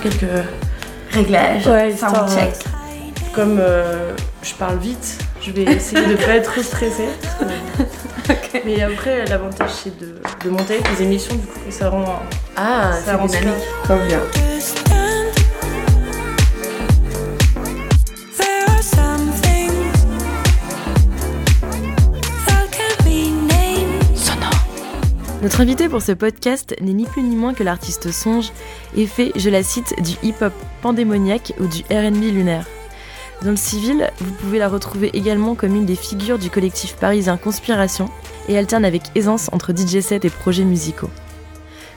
quelques réglages, Ouais, sound histoire, check. comme euh, je parle vite, je vais essayer de pas être trop stressée. parce que- Mais après, l'avantage c'est de, de monter avec les émissions, du coup, ça rend. Ah, Ça rend dynamique. super. Trop bien. Notre invité pour ce podcast n'est ni plus ni moins que l'artiste Songe et fait, je la cite, du hip-hop pandémoniaque ou du RB lunaire. Dans le civil, vous pouvez la retrouver également comme une des figures du collectif parisien Conspiration et alterne avec aisance entre DJ set et projets musicaux.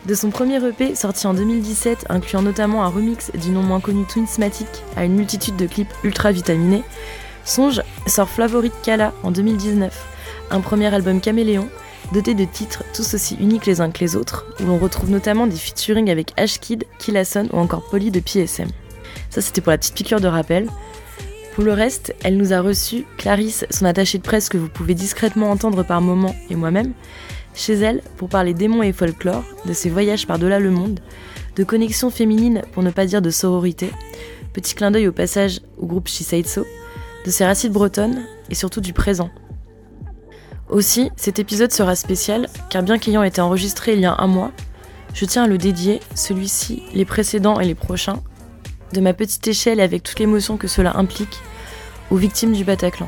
De son premier EP sorti en 2017, incluant notamment un remix du non moins connu Twinsmatic à une multitude de clips ultra vitaminés, Songe sort Flavoric Kala en 2019, un premier album caméléon doté de titres tous aussi uniques les uns que les autres, où l'on retrouve notamment des featuring avec Ashkid, Killason ou encore Polly de PSM. Ça c'était pour la petite piqûre de rappel. Pour le reste, elle nous a reçu Clarisse, son attachée de presse que vous pouvez discrètement entendre par moments, et moi-même, chez elle pour parler démons et folklore, de ses voyages par-delà le monde, de connexion féminine pour ne pas dire de sororité, petit clin d'œil au passage au groupe So, de ses racines bretonnes et surtout du présent. Aussi, cet épisode sera spécial car bien qu'ayant été enregistré il y a un mois, je tiens à le dédier, celui-ci, les précédents et les prochains, de ma petite échelle et avec toute l'émotion que cela implique, aux victimes du Bataclan.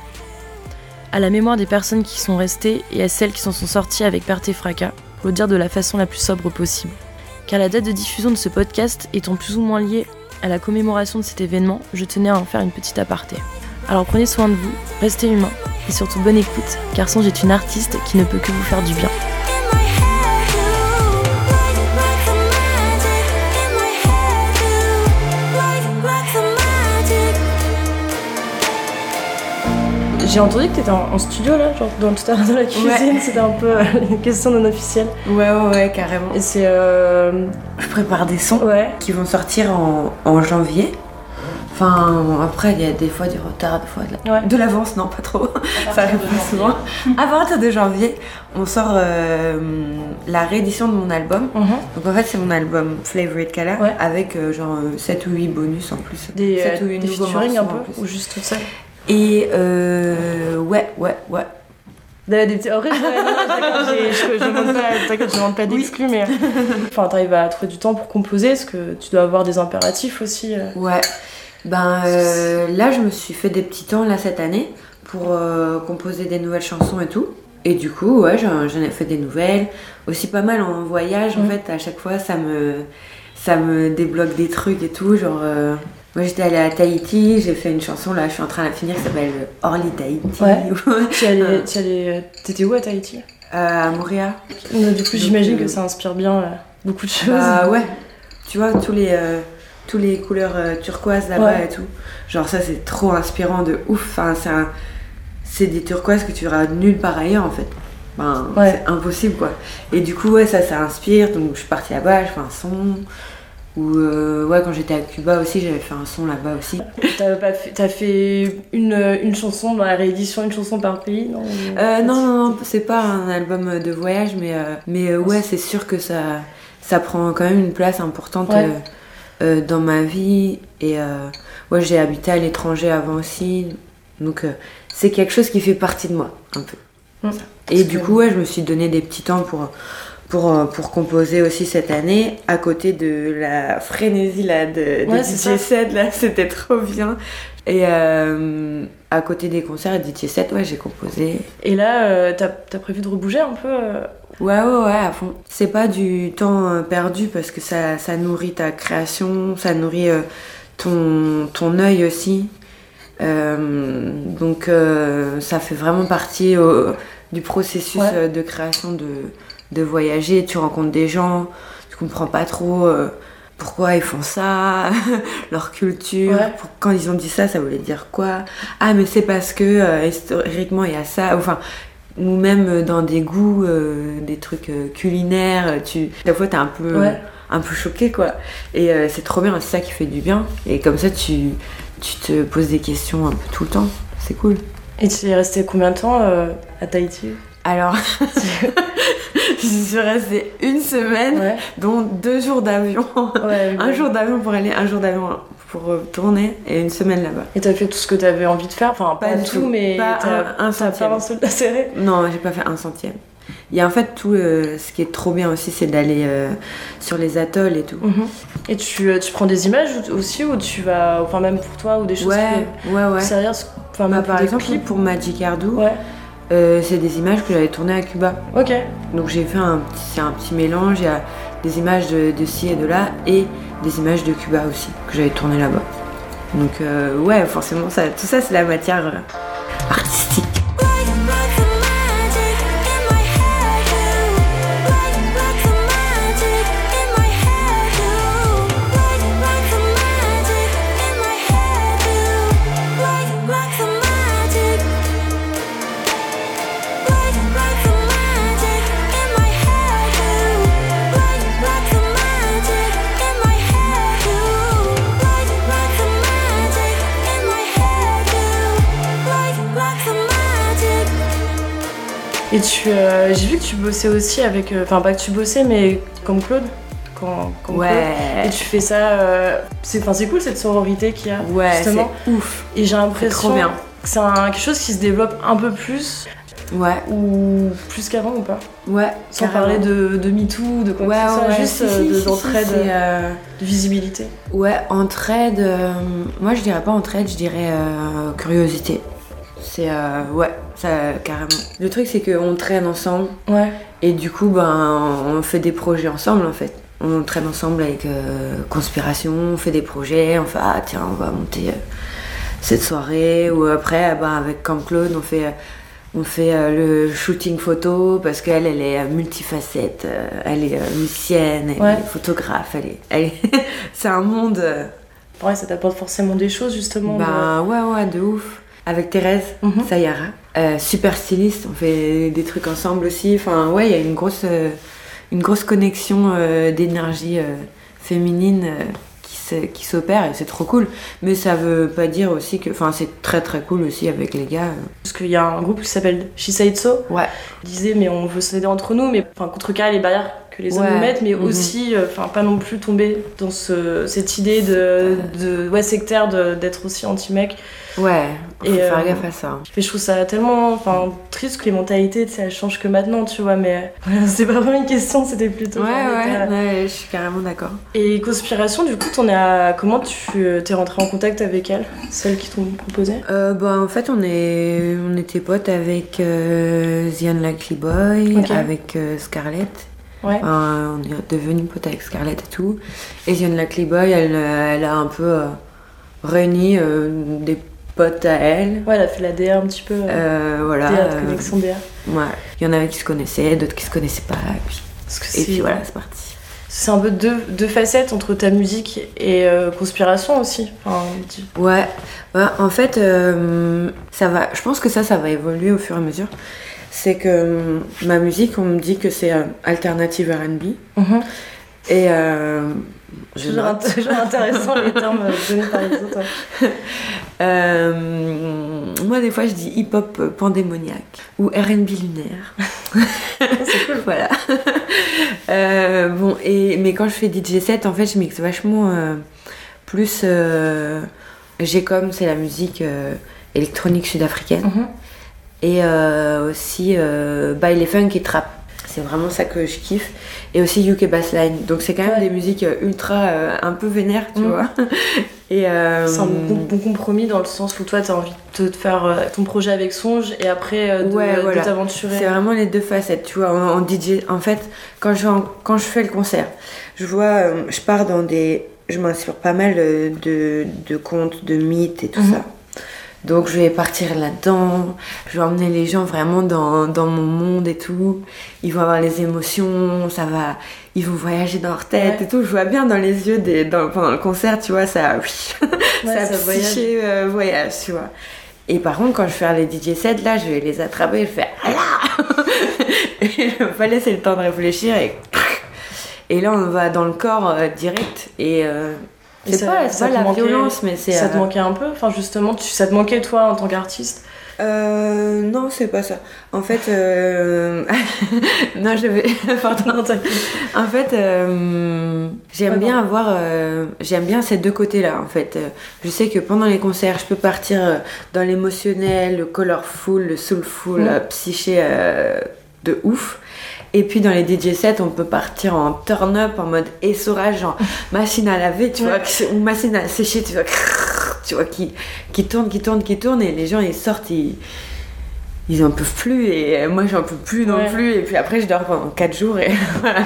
À la mémoire des personnes qui sont restées et à celles qui s'en sont sorties avec perte et fracas, pour le dire de la façon la plus sobre possible. Car la date de diffusion de ce podcast étant plus ou moins liée à la commémoration de cet événement, je tenais à en faire une petite aparté. Alors prenez soin de vous, restez humains et surtout bonne écoute, car Songe est une artiste qui ne peut que vous faire du bien. J'ai entendu que t'étais en, en studio là, genre dans, tout à l'heure dans la cuisine, Ouais. c'était un peu euh, une question non officielle. Ouais, ouais, ouais, carrément. Et c'est. Euh... Je prépare des sons Ouais. qui vont sortir en, en janvier. Enfin, après, il y a des fois du retard, des fois de la- Ouais. de l'avance, non, pas trop. Ça arrive pas souvent. À partir de janvier, on sort euh, la réédition de mon album. Mhm. Donc en fait, c'est mon album Favorite Color Ouais. avec euh, genre 7 ou 8 bonus en plus. Des, 7 euh, ou 8 des featuring un peu en plus. Ou juste tout seul Et euh, ouais, ouais, ouais. Des, des petits. En vrai, je, je demande pas, pas d'exclus, mais. Enfin, t'arrives à trouver du temps pour composer, parce que tu dois avoir des impératifs aussi. euh? Ouais. Ben euh, là, je me suis fait des petits temps là cette année pour euh, composer des nouvelles chansons et tout. Et du coup, ouais, j'en ai fait des nouvelles. Aussi pas mal en voyage, en Mhm. fait, à chaque fois, ça me, ça me débloque des trucs et tout. Genre, euh, moi j'étais allée à Tahiti, j'ai fait une chanson là, je suis en train de la finir qui s'appelle Orly Tahiti. Ouais. Tu allais, tu allais, t'étais où à Tahiti? À. Euh, Du coup, j'imagine que ça inspire bien beaucoup de choses. Bah ouais, tu vois, tous les, tous les couleurs euh, turquoises là-bas Ouais. et tout. Genre ça, c'est trop inspirant de ouf. Enfin, c'est un- c'est des turquoises que tu verras nulle part ailleurs en fait. Ben, Ouais. c'est impossible quoi. Et du coup, ouais, ça, ça inspire. Donc je suis partie là-bas, je fais un son. Ou euh, ouais, quand j'étais à Cuba aussi, j'avais fait un son là-bas aussi. T'as pas fait, t'as fait une, une chanson dans la réédition, une chanson par pays non? Euh, non, non, non, c'est pas un album de voyage, mais, euh, mais euh, ouais, c'est sûr que ça, ça prend quand même une place importante Ouais. Euh, euh, dans ma vie. Et euh, ouais, j'ai habité à l'étranger avant aussi, donc euh, c'est quelque chose qui fait partie de moi, un peu. Mm. Et du coup, ouais, je me suis donné des petits temps pour, pour, euh, pour composer aussi cette année, à côté de la frénésie là, de, de Ouais, ça. DJ c'était trop bien. Et euh, à côté des concerts DJ set, ouais, j'ai composé. Et là, euh, t'as as prévu de rebouger un peu euh, Ouais, ouais, ouais, à fond. C'est pas du temps perdu parce que ça, ça nourrit ta création, ça nourrit ton, ton œil aussi. Donc ça fait vraiment partie du processus Ouais. de création de, de voyager. Tu rencontres des gens, tu comprends pas trop pourquoi ils font ça, leur culture, Ouais. pour- quand ils ont dit ça, ça voulait dire quoi? Ah mais c'est parce que euh, historiquement il y a ça. Enfin, ou même dans des goûts, euh, des trucs euh, culinaires, tu, des fois t'es un peu, Ouais. un peu choqué quoi. Et euh, c'est trop bien, c'est ça qui fait du bien. Et comme ça tu, tu te poses des questions un peu tout le temps. C'est cool. Et tu es resté combien de temps euh, à Tahiti? Alors, je suis restée une semaine, Ouais. dont deux jours d'avion. ouais un ouais. jour d'avion pour aller, un jour d'avion pour retourner et une semaine là-bas. Et t'as fait tout ce que t'avais envie de faire? Enfin, pas, tout, tout. mais Pas un- un centième. pas un seul serré? Non, j'ai pas fait un centième. Il y a en fait tout, euh, ce qui est trop bien aussi, c'est d'aller euh, sur les atolls et tout. Et tu, euh, tu prends des images aussi ou tu vas, enfin même pour toi ou des choses Ouais, ouais, ouais. sérieuses Enfin, Bah, par exemple, clips pour Magic Ardou, Ouais, euh, c'est des images que j'avais tournées à Cuba. ok. Donc j'ai fait un petit, c'est un petit mélange, il y a des images de, de ci et de là et des images de Cuba aussi que j'avais tournées là-bas. Donc euh, ouais, forcément, ça, tout ça c'est la matière euh, artistique. Et tu, euh, j'ai vu que tu bossais aussi avec, euh, enfin pas que tu bossais, mais comme Claude, quand, comme Claude. Et Ouais, tu fais ça, euh, c'est, c'est cool cette sororité qu'il y a ouais, justement. c'est ouf. Et j'ai l'impression trop bien. que c'est un- quelque chose qui se développe un peu plus Ouais, ou plus qu'avant ou pas? ouais. Sans carrément. parler de, de MeToo, de quoi Ouais, que ouais, juste si, euh, si, de- si, d'entraide, euh, visibilité. Ouais, entraide. euh, moi, je dirais pas entraide, je dirais euh, curiosité. C'est ouais, ça carrément. Le truc, c'est qu'on traîne ensemble Ouais. et du coup, ben, on fait des projets ensemble en fait. On traîne ensemble avec euh, Conspiration, on fait des projets, on fait ah tiens, on va monter euh, cette soirée ou après, ah, ben, avec Camp Claude, on fait. euh, on fait euh, le shooting photo parce qu'elle, elle est multifacette. elle est musicienne, elle Ouais. est photographe. Elle est, elle est- c'est un monde. Ouais, ça t'apporte forcément des choses justement. de- bah ouais, ouais, de ouf. Avec Thérèse Mhm. Sayara, euh, super styliste, on fait des trucs ensemble aussi. Enfin, ouais, il y a une grosse, euh, une grosse connexion euh, d'énergie féminine qui s'opère et c'est trop cool. Mais ça veut pas dire aussi que. Enfin, c'est très très cool aussi avec les gars. Parce qu'il y a un groupe qui s'appelle She Said So. Ouais. Il disait, mais on veut s'aider entre nous, mais enfin, contrecarrer les barrières que les hommes Ouais. nous mettent, mais Mhm. aussi, enfin, pas non plus tomber dans ce, cette idée de, de ouais, sectaire d'être aussi anti-mec. Ouais, faut Et, faire euh, gaffe à ça. Mais je trouve ça tellement triste que les mentalités, elles changent que maintenant, tu vois, mais c'est pas vraiment une question, c'était plutôt. Ouais, ouais, ouais, je suis carrément d'accord. Et Conspiration, du coup, t'en es à... comment tu euh, t'es rentré en contact avec elles, celles qui t'ont proposé? Euh, bah, en fait, on, est, on était potes avec euh, The Unlikely Boy, Ok. avec Scarlett. Ouais. Enfin, on est devenu potes avec Scarlett et tout. Et The Unlikely Boy, elle, elle a un peu réuni des potes à elle. Ouais, elle a fait la DA un petit peu. Euh, Euh, voilà. DA, euh, connexion DA. ouais. Il y en avait qui se connaissaient, d'autres qui se connaissaient pas. Et puis, Parce que et c'est puis voilà, c'est parti. c'est un peu deux, deux facettes entre ta musique et euh, Conspiration aussi. Enfin, tu- Ouais, Ouais, en fait, euh, ça va. Je pense que ça, ça va évoluer au fur et à mesure. C'est que euh, ma musique, on me dit que c'est alternative R&B. Et euh, je Toujours, int- toujours intéressant les termes donnés par les autres. ouais. Euh, moi, des fois, je dis hip-hop pandémoniaque ou R&B lunaire. C'est cool. voilà. Euh, bon, et, mais quand je fais DJ set, en fait, je mixe vachement euh, plus. J'ai comme c'est la musique électronique sud-africaine. Mhm. Et aussi euh, baile funk et trap. C'est vraiment ça que je kiffe. Et aussi UK Bassline. Donc c'est quand même Ouais. des musiques euh, ultra euh, un peu vénères, tu Mm. vois. Et euh, C'est un bon, bon compromis dans le sens où toi, t'as envie de te faire ton projet avec Songe et après de, Ouais, de voilà. t'aventurer. C'est vraiment les deux facettes, tu vois. En, en DJ, en fait, quand je, quand je fais le concert, je vois, je pars dans des. Je m'inspire pas mal de, de contes, de mythes et tout Mhm. ça. Donc je vais partir là-dedans, je vais emmener les gens vraiment dans, dans mon monde et tout. Ils vont avoir les émotions, ça va, ils vont voyager dans leur tête Ouais. et tout. Je vois bien dans les yeux des, dans- pendant le concert, tu vois, ça, Ouais, ça, ça voyage. psyché, euh, voyage, tu vois. Et par contre, quand je fais les DJ sets, là, je vais les attraper et je fais Ah là Et je vais pas laisser le temps de réfléchir et. Et là, on va dans le corps euh, direct et. euh, Et c'est pas, ça pas la manquait- violence, mais c'est. Ça te euh, manquait un peu? Enfin, justement, tu, ça te manquait toi en tant qu'artiste? Euh, non, c'est pas ça. En fait, euh... non, je vais. Pardon. En fait, euh, j'aime bien avoir, euh, j'aime bien ces deux côtés-là. En fait, je sais que pendant les concerts, je peux partir euh, dans l'émotionnel, le colorful, le soulful, Mm. la psyché euh, de ouf. Et puis dans les DJ sets, on peut partir en turn up, en mode essorage, genre machine à laver, tu Ouais. vois, ou machine à sécher, tu vois, tu vois, qui, qui tourne, qui tourne, qui tourne, et les gens ils sortent, ils, ils en peuvent plus, et moi j'en peux plus non Ouais. plus, et puis après je dors pendant 4 jours, et voilà, Ouais,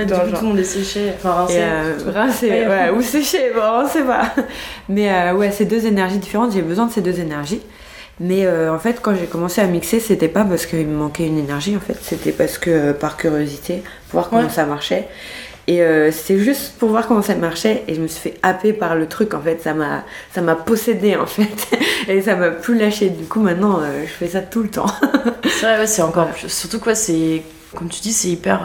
le du coup, tout le monde est séché. Enfin, rincé. Euh, rincé, ouais, ou séché, bon, on sait pas. Mais euh, ouais, c'est deux énergies différentes, j'ai besoin de ces deux énergies. Mais euh, en fait, quand j'ai commencé à mixer, c'était pas parce qu'il me manquait une énergie, en fait, c'était parce que euh, par curiosité, pour voir comment Ouais. ça marchait. Et euh, c'est juste pour voir comment ça marchait, et je me suis fait happer par le truc, en fait, ça m'a, ça m'a possédé, en fait, et ça m'a plus lâché. Du coup, maintenant, euh, je fais ça tout le temps. C'est vrai, ouais, c'est encore plus. Surtout quoi, c'est. Comme tu dis, c'est hyper.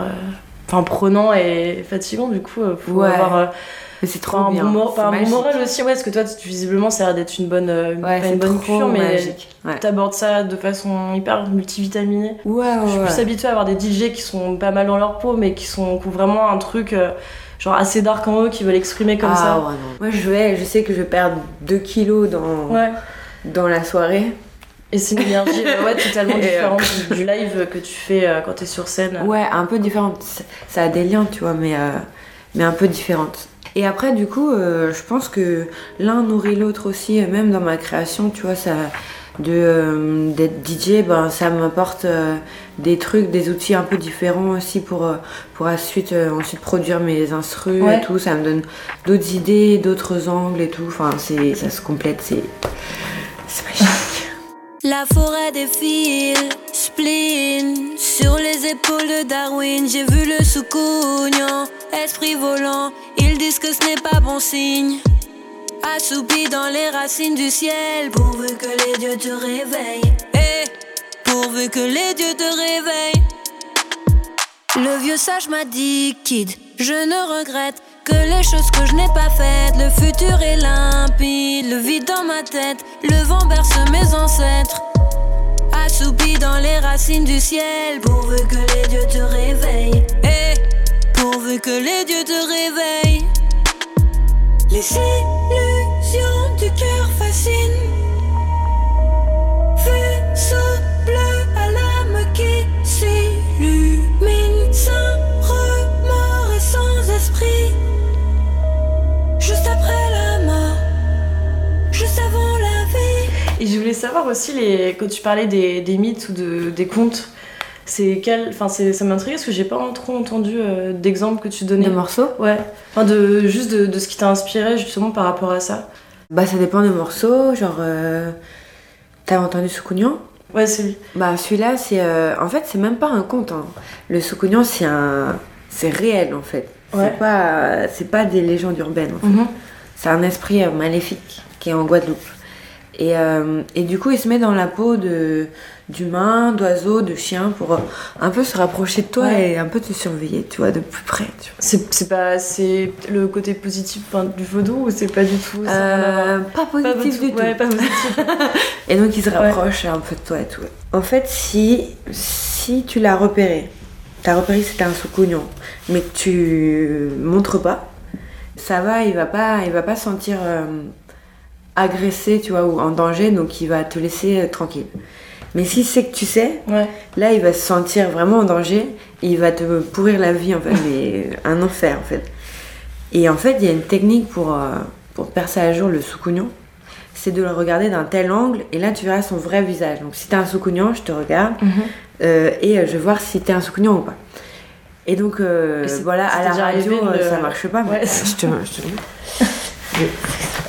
Enfin, prenant et fatigant, du coup. Faut Ouais. avoir. Mais c'est Enfin, trop un bien. bon, enfin, magique. moral aussi, ouais, parce que toi, tu- visiblement, ça a l'air d'être une bonne, euh, une- Ouais, bonne cure, mais. Ouais. t'abordes ça de façon hyper multivitaminée. Ouais, ouais, Je suis plus habituée à avoir des DJ qui sont pas mal dans leur peau, mais qui, sont, qui ont vraiment un truc euh, genre assez dark en eux, qui veulent exprimer comme ah, ça. ouais, non. Moi, je vais, je sais que je vais perdre 2 kilos dans, Ouais. dans la soirée. Et c'est une énergie ouais, totalement euh, différente du, live que tu fais euh, quand t'es sur scène. Ouais, un peu différente. Ça- Ça a des liens, tu vois, mais, euh, mais un peu différentes. Et après, du coup, euh, je pense que l'un nourrit l'autre aussi, même dans ma création, tu vois, ça. De, euh, d'être DJ, ben, ça m'apporte euh, des trucs, des outils un peu différents aussi pour, pour ensuite, ensuite produire mes instrus Ouais. et tout. Ça me donne d'autres idées, d'autres angles et tout. Enfin, c'est, ça se complète, c'est, c'est magique. La forêt défile, spleen. Sur les épaules de Darwin J'ai vu le soucougnon Esprit volant Ils disent que ce n'est pas bon signe. Assoupi dans les racines du ciel Pourvu que les dieux te réveillent. Eh, Pourvu que les dieux te réveillent Le vieux sage m'a dit Kid, je ne regrette que les choses que je n'ai pas faites. Le futur est limpide, le vide dans ma tête. Le vent berce mes ancêtres. Assoupi dans les racines du ciel. Pourvu que les dieux te réveillent. Eh, pourvu que les dieux te réveillent. Les illusions du cœur fascinent. Savoir aussi, les... quand tu parlais des, des mythes ou de, des contes, c'est quel... enfin, c'est- ça m'intrigue parce que j'ai pas trop entendu euh, d'exemples que tu donnais. Des morceaux? Ouais, enfin, de, juste de, de ce qui t'a inspiré justement par rapport à ça. Bah, ça dépend des morceaux. Genre, euh, t'as entendu Soukounian Ouais, c'est lui. Bah, celui-là, c'est. euh, en fait, c'est même pas un conte. hein. Le Soukounian, c'est un. C'est réel, en fait. Ouais. C'est pas, c'est pas des légendes urbaines. en fait. C'est un esprit maléfique qui est en Guadeloupe. Et, euh, et du coup, il se met dans la peau de d'humains, d'oiseaux, de chiens pour un peu se rapprocher de toi Ouais. et un peu te surveiller, tu vois, de plus près. C'est pas c'est le côté positif du vaudou ou c'est pas du tout ça Euh, pas Pas positif du tout. Ouais, pas positif. Et donc il se rapproche un peu de toi et tout. En fait, si, si tu l'as repéré, t'as repéré que c'était un soukounion, mais que tu montres pas, ça va, il va pas, il va pas se sentir euh, agressé, tu vois, ou en danger, donc il va te laisser euh, tranquille. Mais si c'est que tu sais, ouais. là il va se sentir vraiment en danger, et il va te pourrir la vie en fait, mais un enfer en fait. Et en fait, il y a une technique pour, euh, pour percer à jour le soukounion, c'est de le regarder d'un tel angle, et là tu verras son vrai visage. Donc si t'es un soukounion, je te regarde, Mhm. euh, et euh, je vais voir si t'es un soukounion ou pas. Et donc euh, Et voilà, à la radio, arrivé, le- ça marche pas, mais Ouais. je te, je te-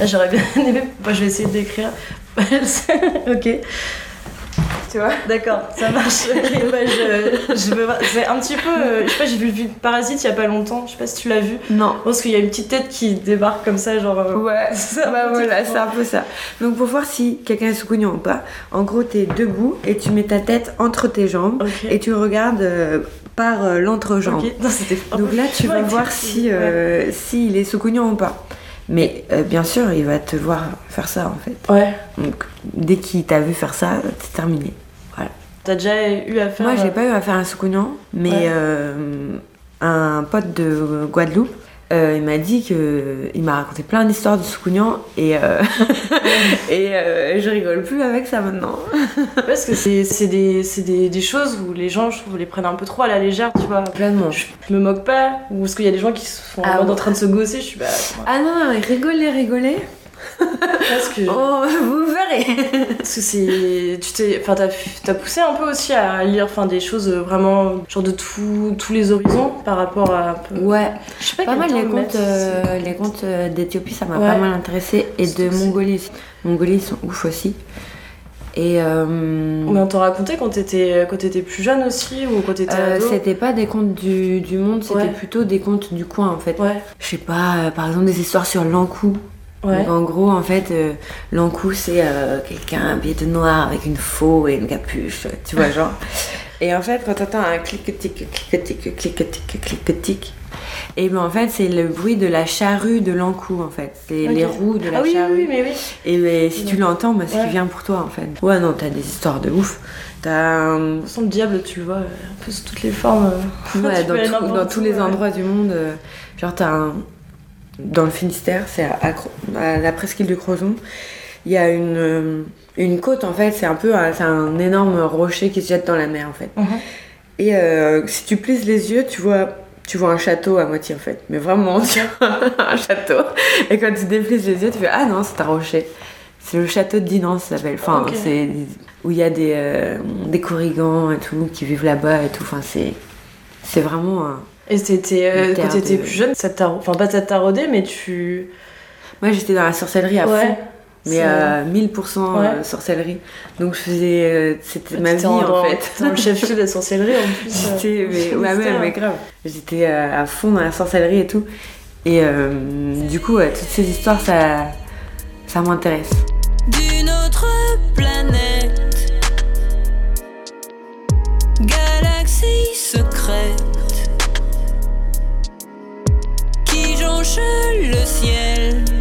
J'aurais bien aimé. Je vais essayer de décrire. ok. Tu vois D'accord, ça marche. Bah, je, je veux. C'est un petit peu. euh, je sais pas, j'ai vu le film Parasite il y a pas longtemps. Je sais pas si tu l'as vu. Non. Pense qu'il y a une petite tête qui débarque comme ça, genre. euh, Ouais, c'est un bah peu voilà, différent. c'est un peu ça. Donc pour voir si quelqu'un est soukounion ou pas, en gros t'es debout et tu mets ta tête entre tes jambes et tu regardes euh, par l'entrejambe. Donc là tu vas voir ouais. si s'il est soukounion ou pas. Mais euh, bien sûr, il va te voir faire ça en fait. Ouais. Donc dès qu'il t'a vu faire ça, c'est terminé. T'as déjà eu à faire. Moi, j'ai euh, pas eu à faire un soucougnan, mais Ouais. euh, un pote de Guadeloupe, euh, il m'a dit que il m'a raconté plein d'histoires de soucougnan et euh, et euh, je rigole plus avec ça maintenant. Parce que c'est des, des, des choses où les gens, je trouve, les prennent un peu trop à la légère, tu vois. Pleinement. Je, je me moque pas, ou parce qu'il y a des gens qui sont en Ah ouais. en train de se gosser, je suis bah. Ah non, non, rigolez, rigolez. Parce que, Oh, vous verrez. parce que c'est. Tu t'es. Enfin, t'as t'as poussé un peu aussi à lire enfin, des choses vraiment, genre de tout- tous les horizons par rapport à. Ouais, Je sais pas, pas mal terme les contes, euh, les contes euh, d'Éthiopie, ça m'a Ouais. pas mal intéressé et de Mongolie. aussi. Mongolie, ils sont ouf aussi. Et euh, Mais on t'en racontait quand t'étais quand t'étais plus jeune aussi, ou quand t'étais euh, ado c'était pas des contes du, du monde, c'était Ouais. plutôt des contes du coin en fait. Ouais, Je sais pas, euh, par exemple des histoires sur l'Ankou. Ouais. Donc en gros, en fait, euh, l'Ankou c'est euh, quelqu'un habillé de noir avec une faux et une capuche, tu vois, genre. Et en fait, quand t'entends un clic-tic, clic-tic, clic-tic, clic-tic, et ben en fait, c'est le bruit de la charrue de l'Ankou, en fait. C'est Ok. les roues de la Ah oui, oui, charrue. oui, mais oui. Et ben, si tu l'entends, bah, c'est Ouais. qu'il vient pour toi, en fait. Ouais, non, t'as des histoires de ouf. T'as. euh, toute façon, le diable, tu le vois, un peu sous toutes les formes. euh. Ouais, dans, tout- dans tous les endroits du monde. euh, genre, t'as un. Dans le Finistère, c'est à, à Cro- à la presqu'île de Crozon. Il y a une, euh, une côte, en fait, c'est un peu un, énorme rocher qui se jette dans la mer, en fait. Mhm. Et euh, si tu plisses les yeux, tu vois, tu vois un château à moitié, en fait. Mais vraiment, tu vois un château. Et quand tu déplisses les yeux, tu fais Ah non, c'est un rocher. C'est le château de Dinan, ça s'appelle. Enfin, c'est où il y a des, euh, des corrigans et tout qui vivent là-bas et tout. Enfin, c'est, c'est vraiment. un- Et c'était euh, quand t'étais de- plus jeune, ça t'a, enfin pas ça t'a rodé, mais tu. Moi, j'étais dans la sorcellerie à ouais. fond, mais à 1000% euh, Ouais. sorcellerie. Donc, je faisais. euh, c'était ma vie en, fait. Dans le chef-lieu de la sorcellerie en plus. euh, J'étais- mais, ouais, mais, mais grave. J'étais euh, à fond dans la sorcellerie et tout. Et euh, du coup, toutes ces histoires, ça, ça m'intéresse. d'une autre planète. Galaxie secrète jonche le ciel.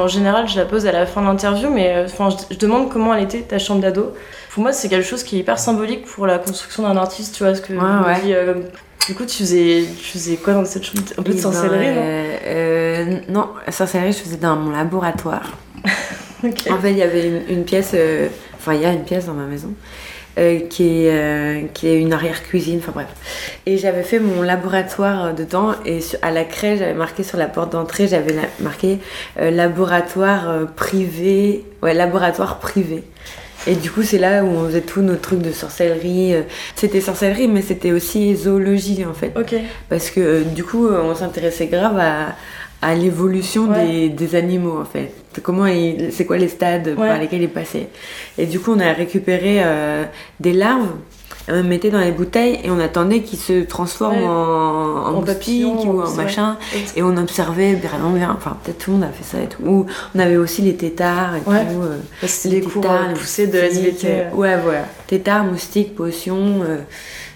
En général, je la pose à la fin de l'interview, mais euh, enfin, je, je demande comment elle était ta chambre d'ado. Pour moi, c'est quelque chose qui est hyper symbolique pour la construction d'un artiste, tu vois, ce que Ouais, ouais. euh, Du coup, tu faisais, tu faisais quoi dans cette chambre? Un peu de ben, sorcellerie, non? euh, Non, la sorcellerie, je faisais dans mon laboratoire. En fait, il y avait une, une pièce, euh, enfin, il y a une pièce dans ma maison. Euh, qui, est, euh, qui est une arrière-cuisine, enfin bref. Et j'avais fait mon laboratoire euh, dedans et sur- à la craie, j'avais marqué sur la porte d'entrée, j'avais marqué euh, laboratoire privé, ouais, laboratoire privé. Et du coup, c'est là où on faisait tous nos trucs de sorcellerie. C'était sorcellerie, mais c'était aussi zoologie en fait. Ok. Parce que du coup, on s'intéressait grave à, à l'évolution Ouais. des, des animaux en fait. Comment c'est quoi les stades Ouais. par lesquels ils passaient. Et du coup, on a récupéré euh, des larves, on les mettait dans les bouteilles et on attendait qu'ils se transforment Ouais. en, en, En moustique papillon, ou en- machin. Et on observait vraiment bien. Enfin, peut-être tout le monde a fait ça et tout. Ou on avait aussi les tétards et tout. euh, les cours les poussés de SVT. euh, Ouais, voilà. Tétards, moustiques, potions,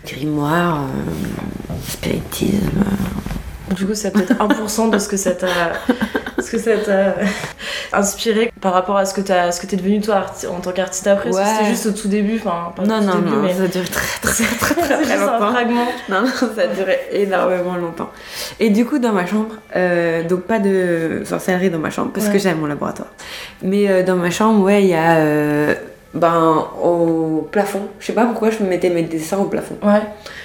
grimoire, euh, spiritisme. Du coup, c'est peut-être 1% de ce que ça t'a, ce que ça t'a inspiré par rapport à ce que t'as, ce que t'es devenu toi en tant qu'artiste après? Ouais. C'était juste au tout début, enfin pas Non, au tout non, début, non, mais ça dure très, très, très, très, c'est très juste un longtemps. fragment. Non, non, ça a duré énormément longtemps. Et du coup, dans ma chambre, euh, donc pas de sorcellerie dans ma chambre parce Ouais. que j'aime mon laboratoire. Mais euh, dans ma chambre, ouais, il y a euh, ben au plafond. Je sais pas pourquoi je me mettais mes dessins au plafond. Ouais,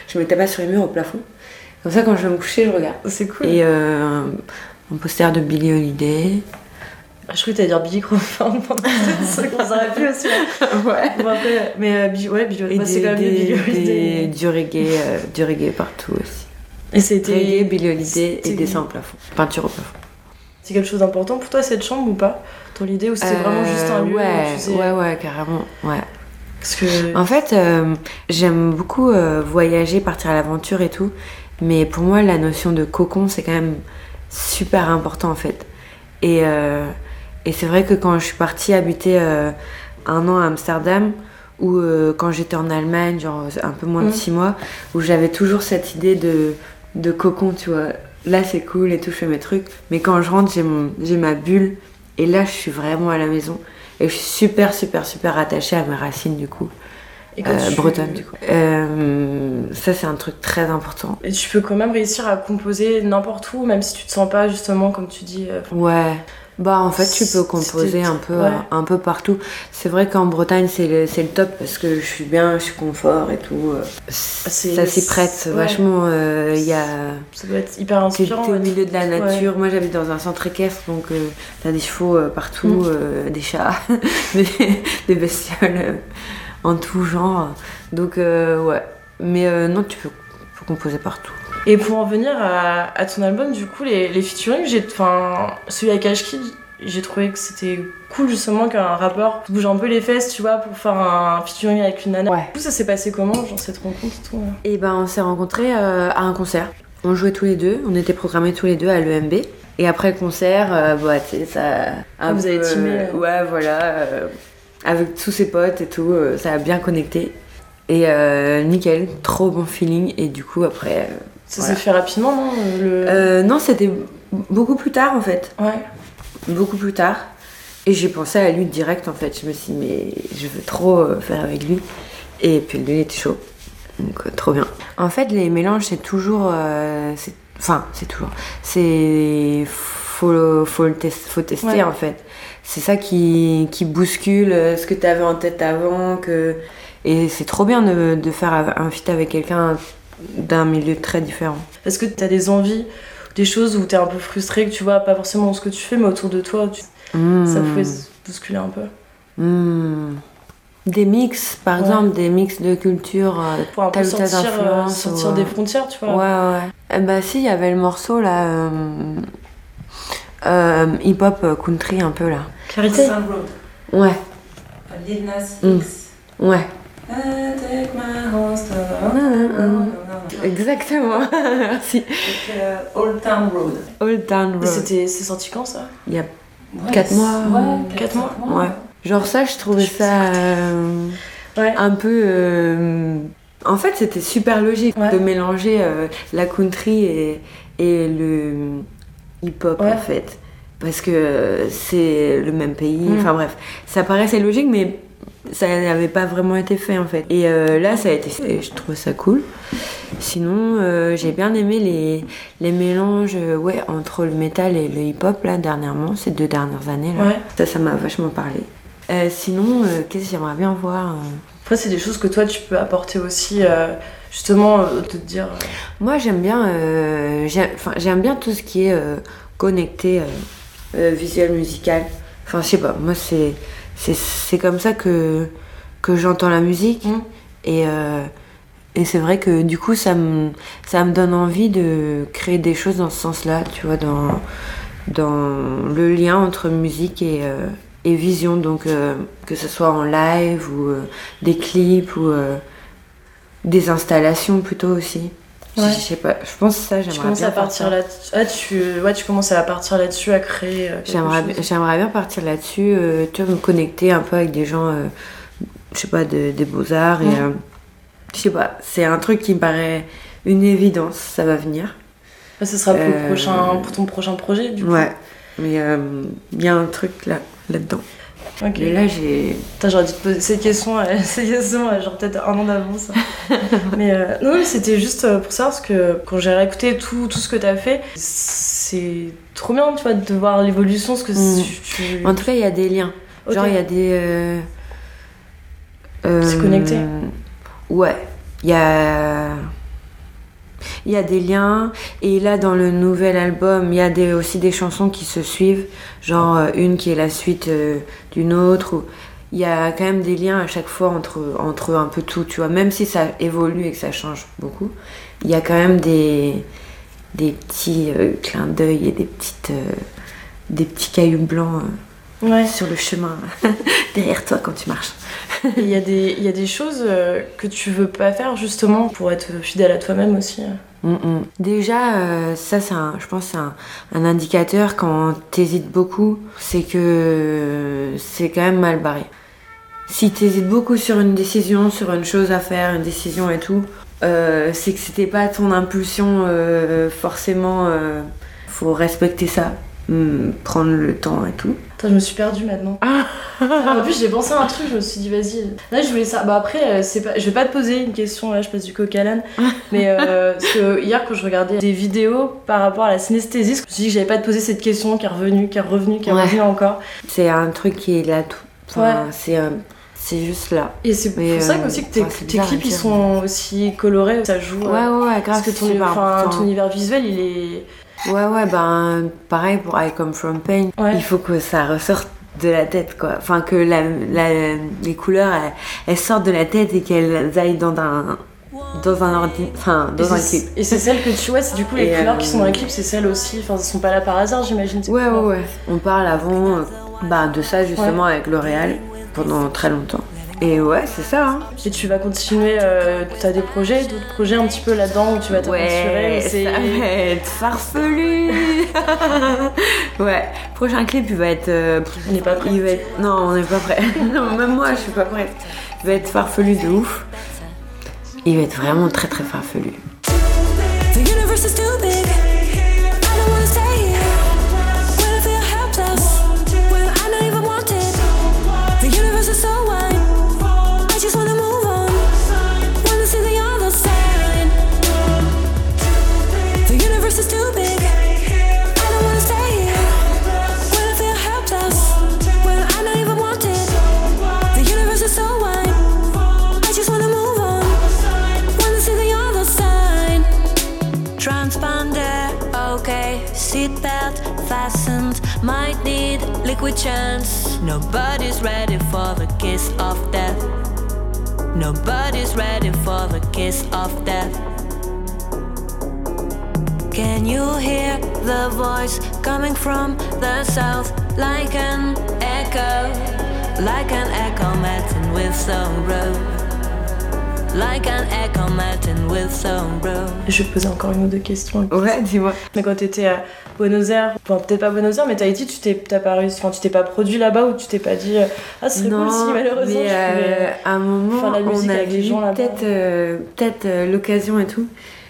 Je mettais pas sur les murs au plafond. Comme ça, quand je vais me coucher, je regarde. c'est cool. Et euh, un poster de Billie Holiday. Ah, Je croyais que t'allais dire Billy Crawford pendant cette seconde, ça aurait pu aussi. ouais. Bon, après, mais euh, Billy- ouais, Billy bah, c'est quand même Billy des- Holiday. du reggae, euh, du reggae partout aussi. Et c'était, Reggae, Billie Holiday et dessin au plafond. Peinture au plafond. c'est quelque chose d'important pour toi cette chambre ou pas? Ton idée ou c'était vraiment juste un Euh, lieu où ouais, tu ouais, ouais, carrément, ouais. Parce que. En fait, euh, j'aime beaucoup euh, voyager, partir à l'aventure et tout. Mais pour moi, la notion de cocon, c'est quand même super important en fait. Et, euh, et c'est vrai que quand je suis partie habiter euh, un an à Amsterdam, ou euh, quand j'étais en Allemagne, genre un peu moins de Mm. six mois, où j'avais toujours cette idée de, de cocon, tu vois. Là, c'est cool et tout, je fais mes trucs. Mais quand je rentre, j'ai ma bulle. Et là, je suis vraiment à la maison. Et je suis super, super, super attachée à mes racines, du coup. Euh, tu- bretonne, du coup. Euh, ça, c'est un truc très important. Et tu peux quand même réussir à composer n'importe où, même si tu te sens pas justement, comme tu dis. euh, Ouais. Bah, en fait, tu peux composer un peu, ouais. un peu partout. C'est vrai qu'en Bretagne, c'est le, le top parce que je suis bien, je suis confort et tout. euh, c'est- Ça s'y prête ouais. vachement. euh, Il y a. Ça doit être hyper inspirant. t'es au milieu de la nature. Moi, j'habite dans un centre équestre, donc euh, t'as des chevaux euh, partout, Mm. euh, des chats, des, des bestioles euh, en tout genre. Donc, euh, ouais. Mais euh, non, tu peux, peux composer partout. Et pour en venir à, à ton album, du coup, les, les featuring, j'ai, enfin, celui avec Ashkid, j'ai trouvé que c'était cool justement qu'un rappeur bouge un peu les fesses, tu vois, pour faire un featuring avec une nana. Ouais. Du coup, ça s'est passé comment, genre cette rencontre et tout hein Et ben, on s'est rencontrés euh, à un concert. On jouait tous les deux, on était programmés tous les deux à l'EMB. Et après le concert, euh, bah, tu sais, ça. Ah, vous avez peu, euh. Ouais, voilà. Avec tous ses potes et tout, euh, ça a bien connecté. Et euh, nickel, trop bon feeling. Et du coup, après. euh, Ça Voilà. s'est fait rapidement, non le... euh, non, c'était beaucoup plus tard en fait. Ouais. Beaucoup plus tard. Et j'ai pensé à lui direct en fait. Je me suis dit, mais je veux trop faire avec lui. Et puis il était chaud. Donc, trop bien. En fait, les mélanges, c'est toujours. Enfin, c'est toujours. C'est. Faut, faut, le test- faut tester Ouais. en fait. C'est ça qui, qui bouscule euh, ce que tu avais en tête avant. Que... Et c'est trop bien de, de faire un feat avec quelqu'un d'un milieu très différent. Est-ce que t'as des envies, des choses où t'es un peu frustré, que tu vois pas forcément ce que tu fais, mais autour de toi, tu- ça pouvait se bousculer un peu? Hmm. Des mix, par Ouais. exemple, des mix de culture. euh, Pour un peu sortir, euh, influence, sortir ou, des frontières, tu ouais, vois. ouais. Eh bah, si, il y avait le morceau là. euh, euh, hip-hop euh, country un peu là. Clarité. Ouais, Lil Nas Mm. X. ouais. I take my horse to- Exactement. Merci. Euh, Old Town Road. Old Town Road. C'était, c'est sorti quand ça? Il y a Ouais, Quatre c'est- mois. Ouais, Quatre quatre, mois. Ouais. Genre ça, je trouvais Je ça euh, Ouais. un peu... euh, En fait, c'était super logique Ouais. de mélanger euh, la country et, et le hip-hop Ouais. en fait. Parce que c'est le même pays. Mm. Enfin bref, ça paraissait logique, mais ça n'avait pas vraiment été fait en fait. Et euh, là, ça a été fait je trouvais ça cool. Sinon, euh, j'ai bien aimé les, les mélanges euh, ouais, entre le métal et le hip-hop là dernièrement, ces deux dernières années là. Ouais. Ça, ça m'a vachement parlé. Euh, sinon, qu'est-ce que j'aimerais bien voir Après, c'est des choses que toi, tu peux apporter aussi, justement, euh, de te dire. euh, Moi, j'aime bien, euh, j'aime bien tout ce qui est euh, connecté, euh, visuel, musical. Enfin, je sais pas, moi, c'est, c'est, c'est comme ça que, que j'entends la musique. Mm. Et, et c'est vrai que du coup, ça me, ça me donne envie de créer des choses dans ce sens-là, tu vois, dans, dans le lien entre musique et, et vision. Donc, euh, que ce soit en live ou euh, des clips ou euh, des installations plutôt aussi. Je- Ouais. Je sais pas, je pense que ça, j'aimerais bien à partir là-dessus. Ah, tu... Ouais, tu commences à partir là-dessus, à créer. euh, J'aimerais, bien partir là-dessus, euh, tu vois, me connecter un peu avec des gens, euh, je sais pas, de- des beaux-arts. Et, euh, je sais pas, c'est un truc qui me paraît une évidence, ça va venir. Ah, ce sera pour, le prochain, pour ton prochain projet, du coup. Ouais, mais il y a un truc là, là-dedans. Ok. Et là, j'ai. Putain, j'aurais dû te poser cette question, euh, cette question euh, genre peut-être un an d'avance. mais euh, non, mais c'était juste euh, pour savoir parce que quand j'ai réécouté tout, tout ce que t'as fait, c'est trop bien, tu vois, de voir l'évolution, ce que Mm. tu. En tout cas, il y a des liens. Genre, il y a des. euh, C'est connecté Ouais. Il y a. Il y a des liens. Et là, dans le nouvel album, il y a aussi des chansons qui se suivent. Genre, euh, une qui est la suite euh, d'une autre. ou- Il y a quand même des liens à chaque fois entre, entre un peu tout, tu vois. Même si ça évolue et que ça change beaucoup, il y a quand même des, des petits euh, clins d'œil et des, petites, des petits cailloux blancs Ouais. sur le chemin derrière toi quand tu marches. Il y, a des- il y a des choses euh, que tu veux pas faire justement pour être fidèle à toi-même aussi. Mm, mm. Déjà, euh, ça, c'est un, je pense, c'est un, un indicateur quand t'hésites beaucoup, c'est que c'est quand même mal barré. Si t'hésites beaucoup sur une décision, sur une chose à faire, une décision et tout, euh, c'est que c'était pas ton impulsion euh, forcément. faut respecter ça, Mm, prendre le temps et tout. Attends, je me suis perdue maintenant. Ah. en plus, j'ai pensé à un truc, je me suis dit, vas-y. Là, je voulais ça. Bah, après, euh, c'est pas... je vais pas te poser une question, là, je passe du coq à l'âne. Mais euh, parce que hier, quand je regardais des vidéos par rapport à la synesthésie, je me suis dit que j'allais pas te poser cette question qui est revenue, qui est revenue, qui est Ouais. revenue encore. C'est un truc qui est là tout. Enfin, Ouais. c'est, euh, c'est juste là. Et c'est pour ça euh, aussi que tes, bizarre clips, ils sont aussi colorés, ça joue. Ouais, euh, ouais, ouais, grave. Parce que ton, enfin, univers visuel, il est. Ouais, ouais, ben pareil pour I Come From Pain. Ouais. Il faut que ça ressorte de la tête, quoi. Enfin, que la, la- les couleurs, elles, elles sortent de la tête et qu'elles aillent dans un, dans un ordi, enfin, Et dans un clip. Et c'est celle que tu vois, c'est du coup les Et, couleurs euh, qui sont dans les clips, c'est celles aussi. Enfin, elles sont pas là par hasard, j'imagine. Ouais, ouais, ouais. On parle avant, euh, bah, de ça justement avec L'Oréal pendant très longtemps. Et ouais, c'est ça, hein. Et tu vas continuer, euh, t'as des projets, d'autres projets un petit peu là-dedans où tu vas t'aventurer. Ouais, ça va être farfelu. ouais, prochain clip, il va être. euh, On n'est pas prêt. Il va être... Non, on n'est pas prêt. Non, Même moi, je suis pas prête. Il va être farfelu de ouf. Il va être vraiment très très farfelu. Chance. Nobody's ready for the kiss of death. Nobody's ready for the kiss of death. Can you hear the voice coming from the south? Like an echo, like an echo matin with sorrow. Like an echo matin with sorrow. Je poser encore une ou deux questions. Ouais, dis-moi. Mais quand t'étais à Buenos Aires, enfin peut-être pas Buenos Aires, mais Tahiti, tu t'es t'as pas réussi, enfin tu t'es pas produit là-bas ou tu t'es pas dit euh, ah ce serait cool si malheureusement mais je pouvais. euh, à un moment, faire la musique on avec avait les eu gens peut-être euh, peut-être euh, l'occasion et tout.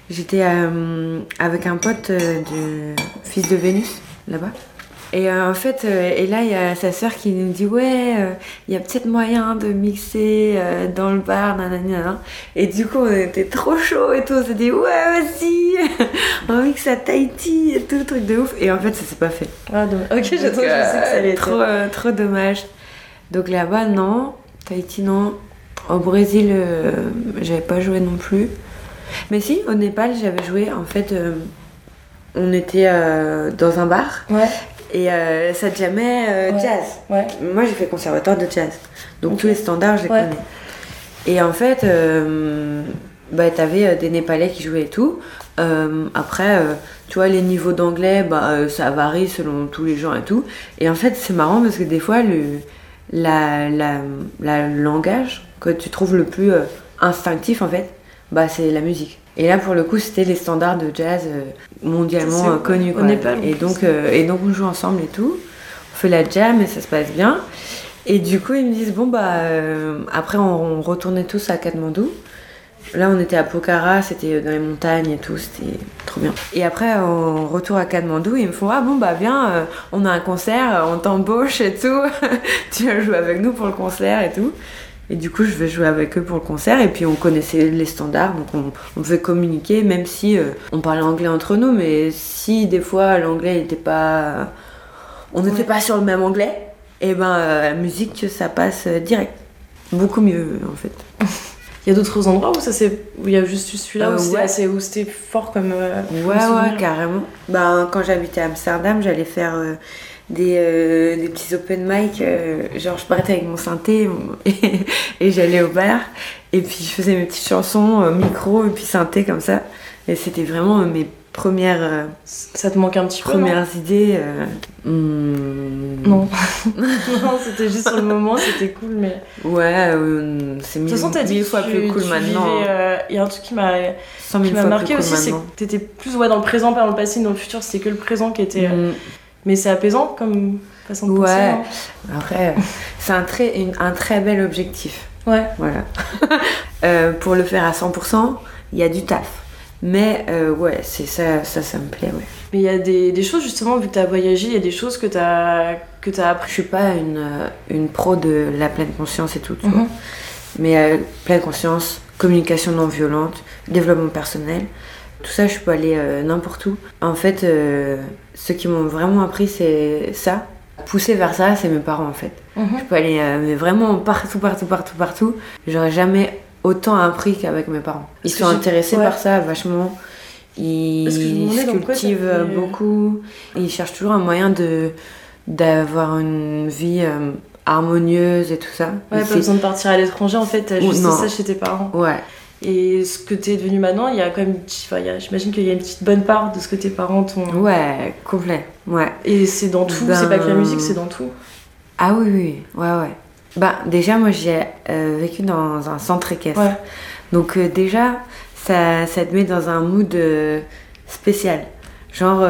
J'étais euh, avec un pote euh, du fils de Vénus, là-bas. Et euh, en fait, euh, et là, il y a sa sœur qui nous dit Ouais, euh, il y a peut-être moyen de mixer dans le bar, nanani, nanana. Et du coup, on était trop chaud et tout. On s'est dit Ouais, vas-y, on mixe à Tahiti et tout, truc de ouf. Et en fait, ça s'est pas fait. Ah, dommage. Ok, j'attends, Donc, je sais que ça allait être. trop, trop dommage. Donc là-bas, non. Tahiti, non. Au Brésil, j'avais pas joué non plus. Mais si, au Népal, j'avais joué. En fait, on était euh, dans un bar Ouais, et euh, ça jammait euh, Ouais. jazz. ouais. Moi, j'ai fait conservatoire de jazz. Donc tous les standards, je les Ouais. connais. Et en fait, euh, bah, t'avais euh, des Népalais qui jouaient et tout. Euh, après, euh, tu vois, les niveaux d'anglais, bah, ça varie selon tous les gens et tout. Et en fait, c'est marrant parce que des fois, le la, la, la langage que tu trouves le plus instinctif, en fait, bah, c'est la musique. Et là, pour le coup, c'était les standards de jazz euh, mondialement euh, connus. quoi. Et, donc, euh, et donc, on joue ensemble et tout. On fait la jam et ça se passe bien. Et du coup, ils me disent, bon, bah, euh, après, on, on retournait tous à Katmandou. Là, on était à Pokhara, c'était dans les montagnes et tout, c'était trop bien. Et après, en retour à Katmandou, ils me font, ah bon, bah, viens, euh, on a un concert, on t'embauche et tout. tu vas jouer avec nous pour le concert et tout. Et du coup, je vais jouer avec eux pour le concert. Et puis, on connaissait les standards, donc on, on pouvait communiquer, même si euh, on parlait anglais entre nous. Mais si des fois l'anglais n'était pas. On n'était pas sur le même anglais, et ben euh, la musique, ça passe euh, direct. Beaucoup mieux, en fait. Il y a d'autres endroits où ça c'est où il y a juste celui-là Euh, où ouais. c'était fort comme. Ouais, comme ouais, carrément. Ben, quand j'habitais à Amsterdam, j'allais faire des, euh, des petits open mic. euh, genre, je partais avec mon synthé mon- et, et j'allais au bar. Et puis, je faisais mes petites chansons, euh, micro et puis synthé comme ça. Et c'était vraiment euh, mes premières, euh, Ça te manque un petit peu premières idées. euh, hmm, Non. non, c'était juste sur le moment, c'était cool, mais. Ouais, euh, c'est De mille, toute façon, t'as dit fois tu- plus cool maintenant. hein. euh, Il y a un truc qui m'a marqué plus cool aussi, c'est que t'étais plus ouais, dans le présent, pas dans le passé, dans le futur, c'était que le présent qui était. euh, Mm. Mais c'est apaisant comme façon de Ouais. penser. hein. Après, c'est un très, une- un très bel objectif. Ouais. Voilà. Euh, pour le faire à 100%, il y a du taf. Mais euh, ouais, c'est ça, ça, ça me plaît, ouais. Mais il y a des, des choses, justement, vu que t'as voyagé, il y a des choses que t'as que t'as Je appris. suis pas une, euh, une pro de la pleine conscience et tout, tu vois. Mhm. Mais euh, pleine conscience, communication non violente, développement personnel, tout ça, je peux aller euh, n'importe où. En fait, euh, ceux qui m'ont vraiment appris, c'est ça. Pousser vers ça, c'est mes parents, en fait. Mhm. Je peux aller euh, mais vraiment partout, partout, partout, partout. J'aurais jamais autant appris qu'avec mes parents. Ils sont intéressés ouais. par ça vachement. Ils cultivent fait- beaucoup. Ils cherchent toujours un moyen de d'avoir une vie euh, harmonieuse et tout ça. Ouais, pas besoin de partir à l'étranger, en fait, juste non. ça chez tes parents. Ouais, Et ce que t'es devenu maintenant, il y a quand même. Enfin, j'imagine qu'il y a une petite bonne part de ce que tes parents t'ont. ouais, complet. Ouais. Et c'est dans tout, Ben- c'est pas que la musique, c'est dans tout. Ah oui, oui, ouais, ouais. Bah, déjà, moi, j'ai euh, vécu dans un centre équestre. Ouais. Donc, euh, déjà, ça, ça te met dans un mood euh, spécial. Genre,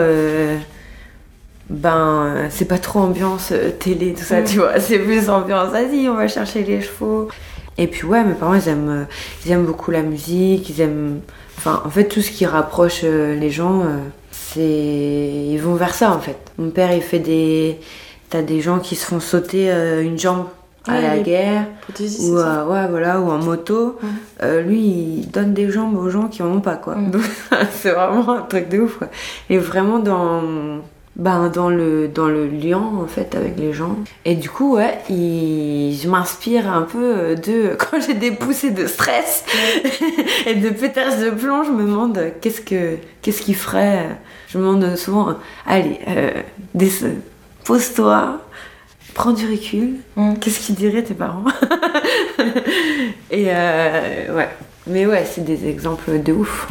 ben, c'est pas trop ambiance télé, tout ça, Mm. tu vois. C'est plus ambiance, vas-y, on va chercher les chevaux. Et puis, ouais, mes parents, ils aiment, euh, ils aiment beaucoup la musique, ils aiment. Enfin, en fait, tout ce qui rapproche euh, les gens, euh, c'est. Ils vont vers ça, en fait. Mon père, il fait des. T'as des gens qui se font sauter une jambe à Ouais, la guerre, ou, euh, ouais, voilà, ou en moto. Euh, lui, il donne des jambes aux gens qui en ont pas, quoi. Mhm. Donc, c'est vraiment un truc de ouf, quoi. Et vraiment dans. Ben, dans le, dans le lien en fait avec les gens. Et du coup, ouais, il- je m'inspire un peu euh, de quand j'ai des poussées de stress et de pétasses de plomb, je me demande euh, qu'est-ce que qu'est-ce qu'il ferait. Je me demande souvent, euh, allez, euh, pose-toi, prends du recul. Mhm. Qu'est-ce qu'ils diraient tes parents Et euh, ouais, mais ouais, c'est des exemples de ouf.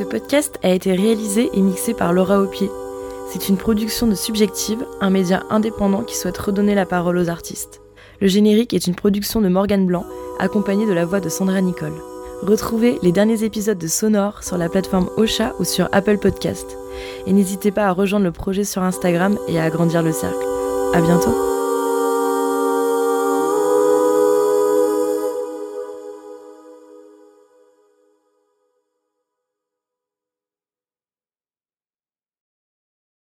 Ce podcast a été réalisé et mixé par Laura Aupier. C'est une production de Subjective, un média indépendant qui souhaite redonner la parole aux artistes. Le générique est une production de Morgane Blanc, accompagnée de la voix de Sandra Nicole. Retrouvez les derniers épisodes de Sonore sur la plateforme Ocha ou sur Apple Podcast. Et n'hésitez pas à rejoindre le projet sur Instagram et à agrandir le cercle. À bientôt!